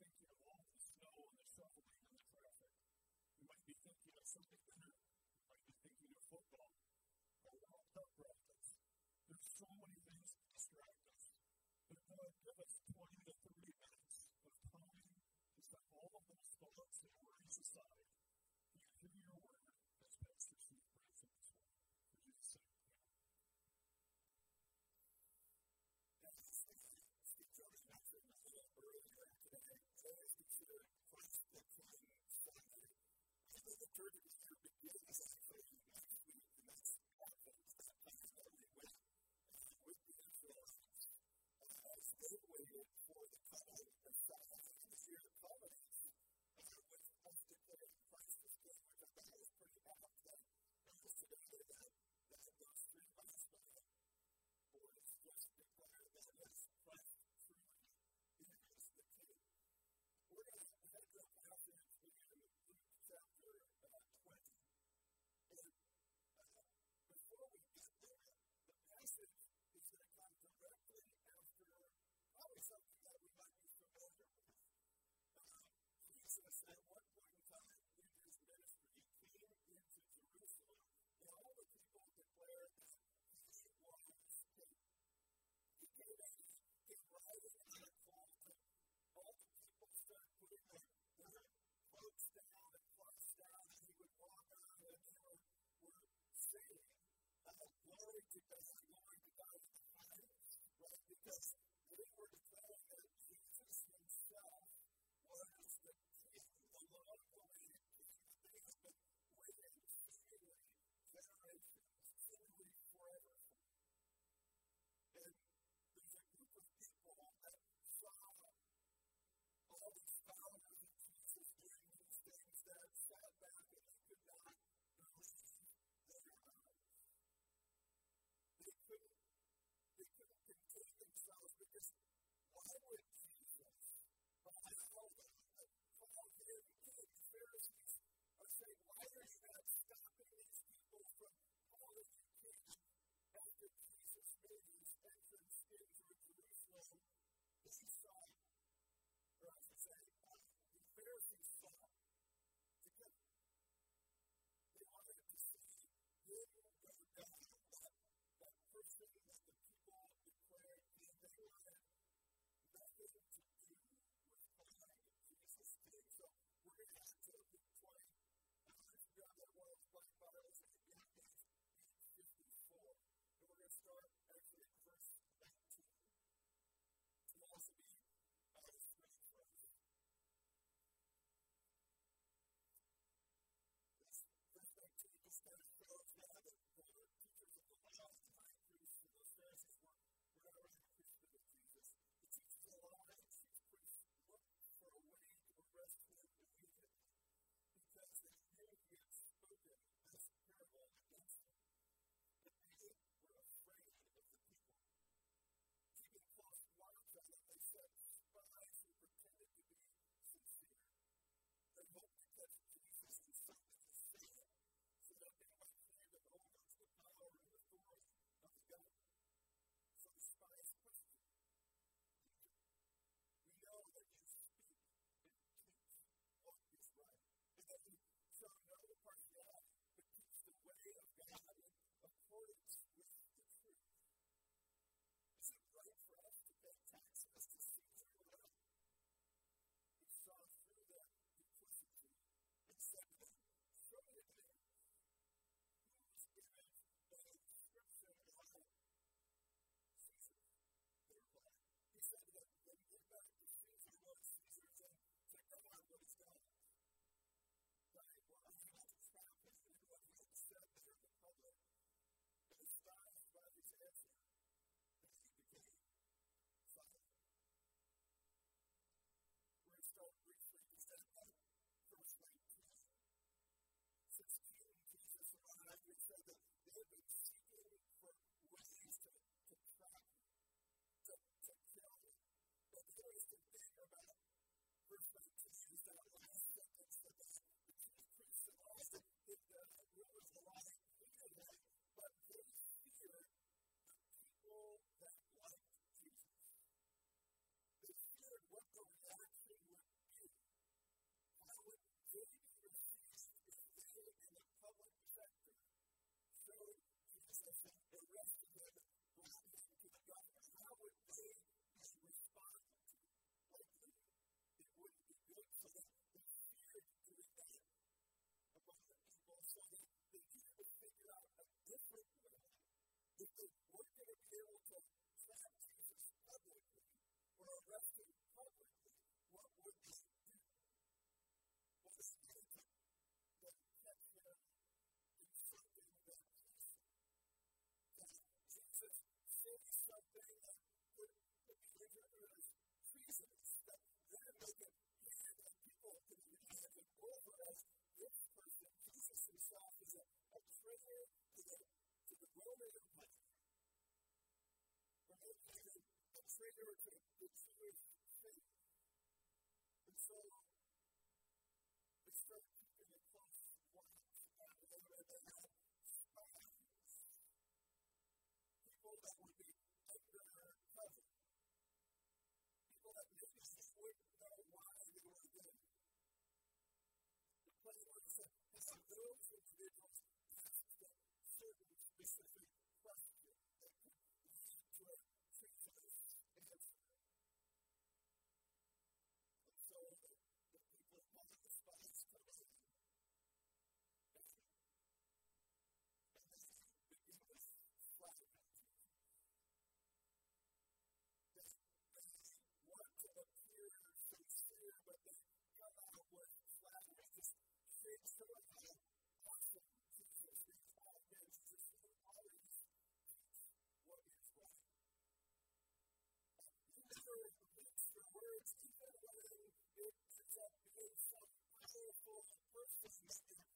thinking of all the snow and the shoveling and the traffic. You might be thinking of something better. You might be thinking of football or World Cup practice. There's so many things to distract us. But God give us 20 to 30 minutes of time to set all of those thoughts and worries aside further thing. Uh, glory to God, glory to God is right? Because we were declaring that of God. saying that the, the behavior is treasonous, that they're making hand and people in the religion over as this person, Jesus himself, is a, a traitor to the, to the Roman Or a traitor to the Jewish words, even when it is a powerful purpose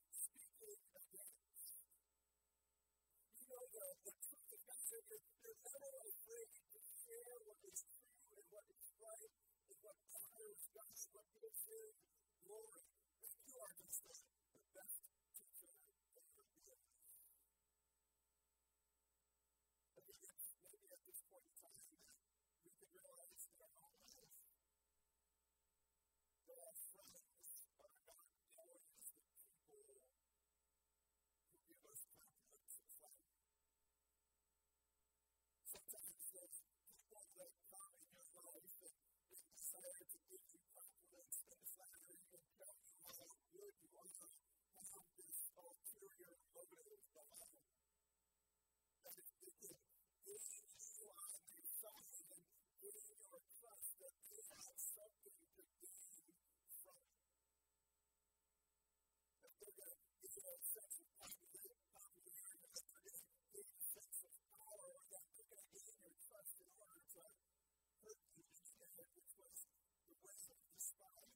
spy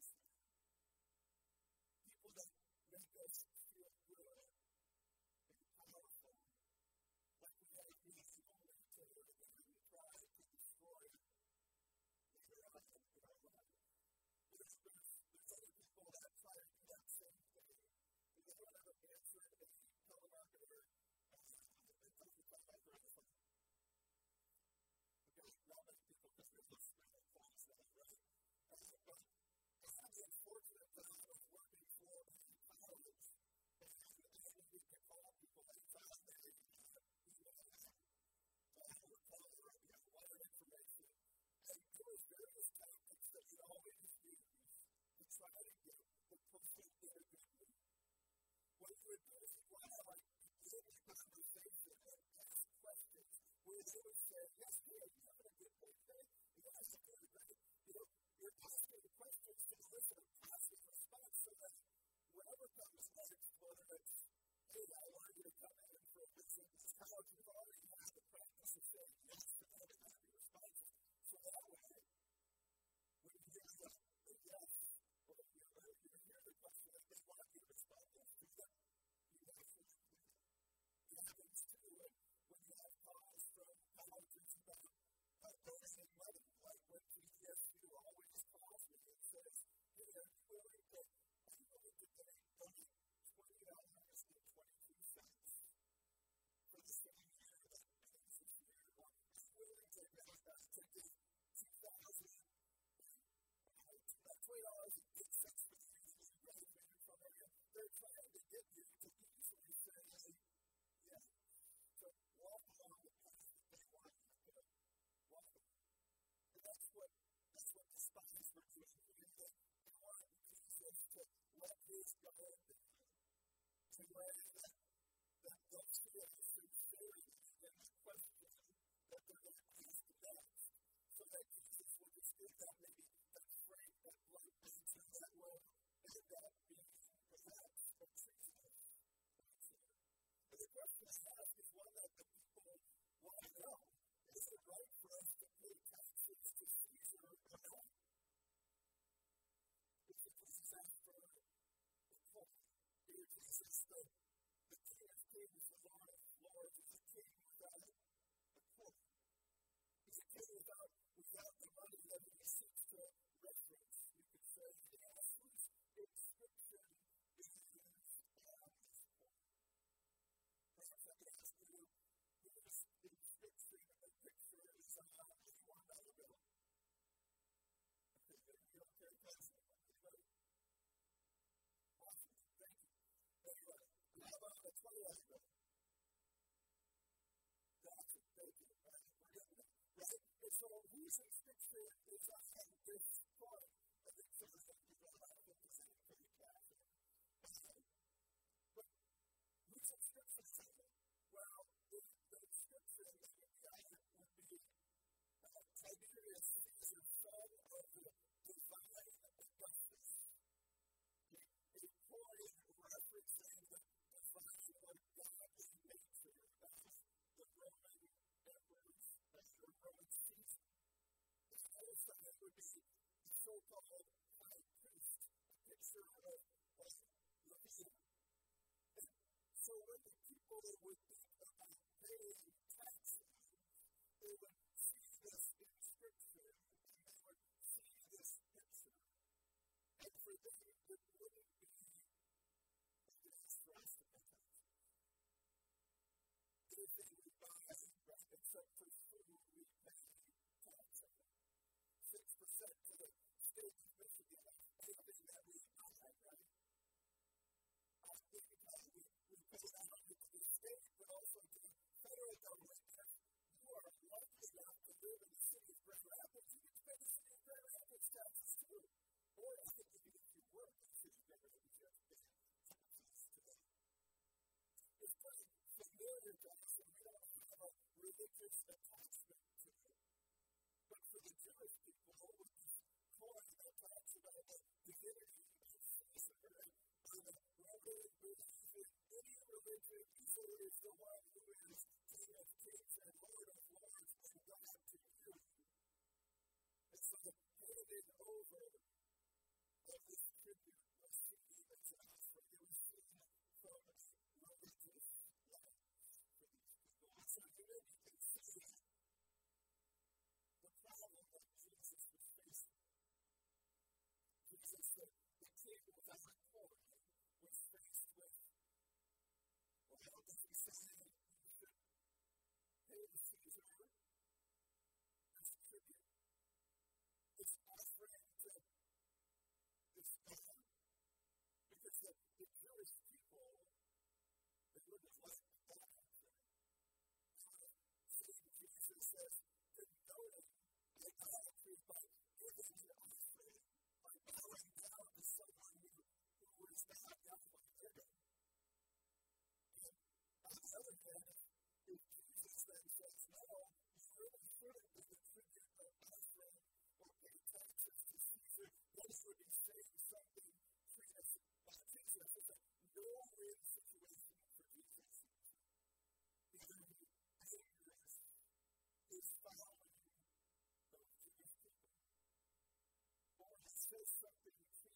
What he would do is he would have like daily ask questions where they would Yes, dear, you having a good day? Yes, I'm right? You know, you're asking questions to elicit a positive response so that whatever comes next, whether it's, Hey, I want. husband. God can take it, right? Forgiveness, right? And so, who's in is a hate this. also that would be the so-called high priest, a picture of, of Levian. So when the people would think uh, about paying taxes, they would Or you work, just today. It's familiar we don't have a religious attachment to it. But for the Jewish people, what was Torah the talks of the divinity of Caesar and the regular belief in any religion, Caesar is the one who is That's something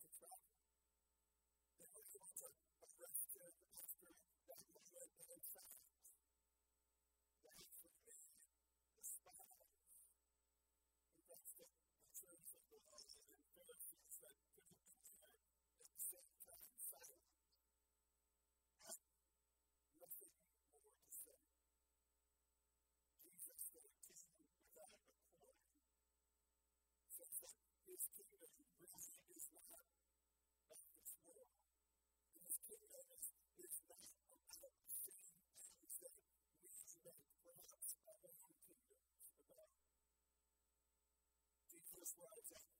to try words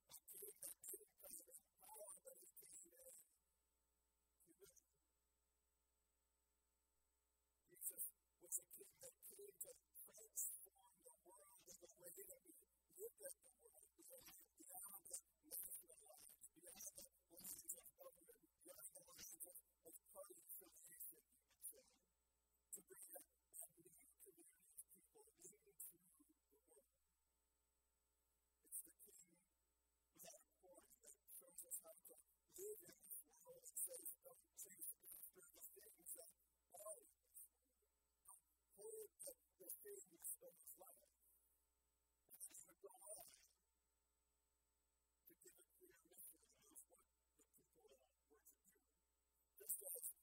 says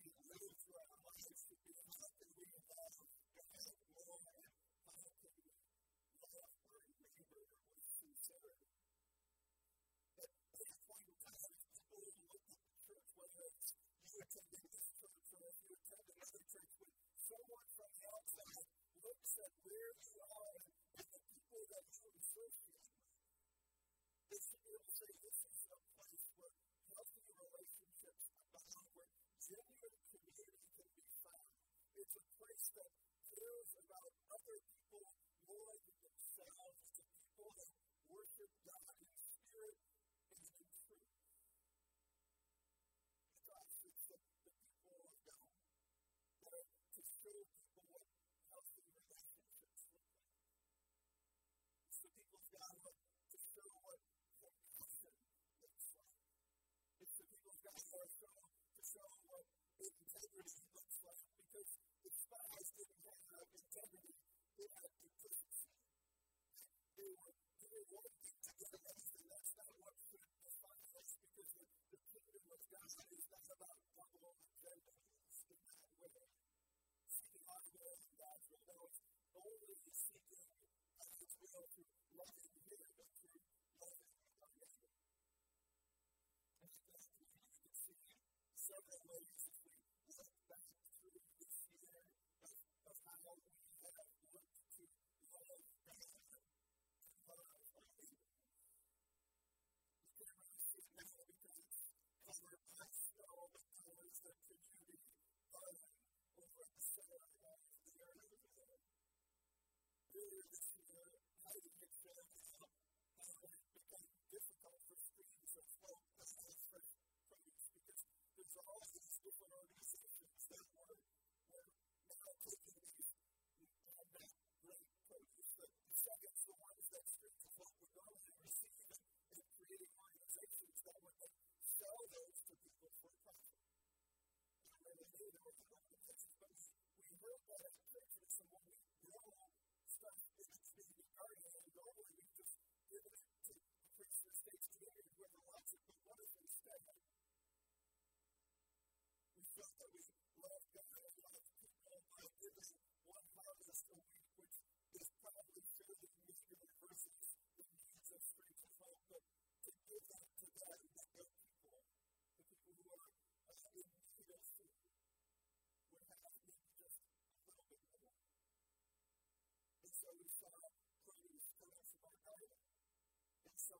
we live for our lives to be not and we love God more, how can we love our neighbor with sincerity? At that point in time, people will look at the church, whether it's you attending this church or if you attend another church, when someone from the outside looks at where you are and the people that you associate church that cares about other people more than themselves. The people that worship God always seeking God's will through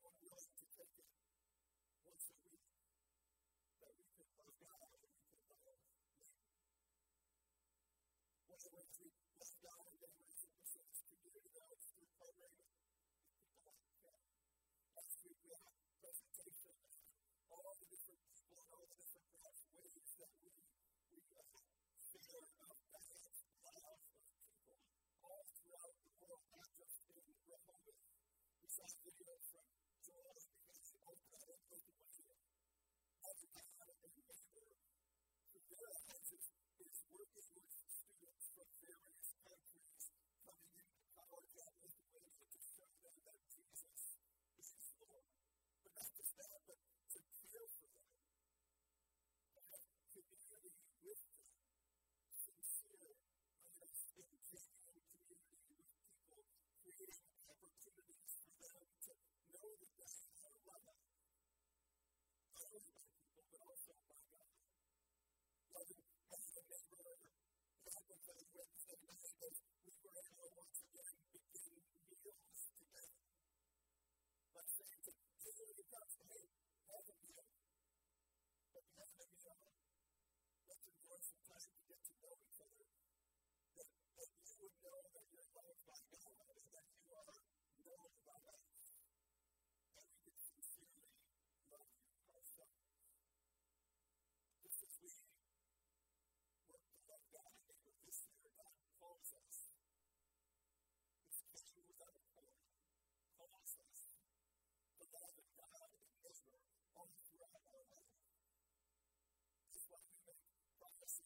really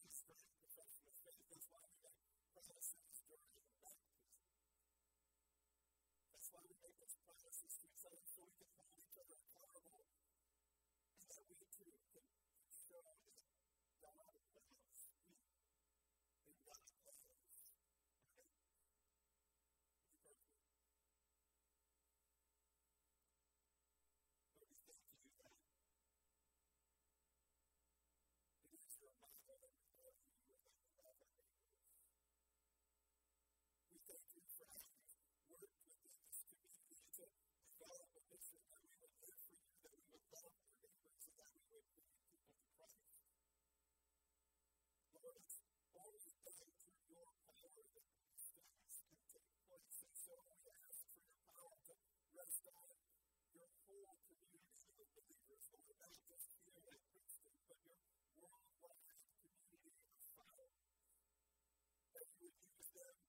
He's faithful, faithful, faith is why we make promises during them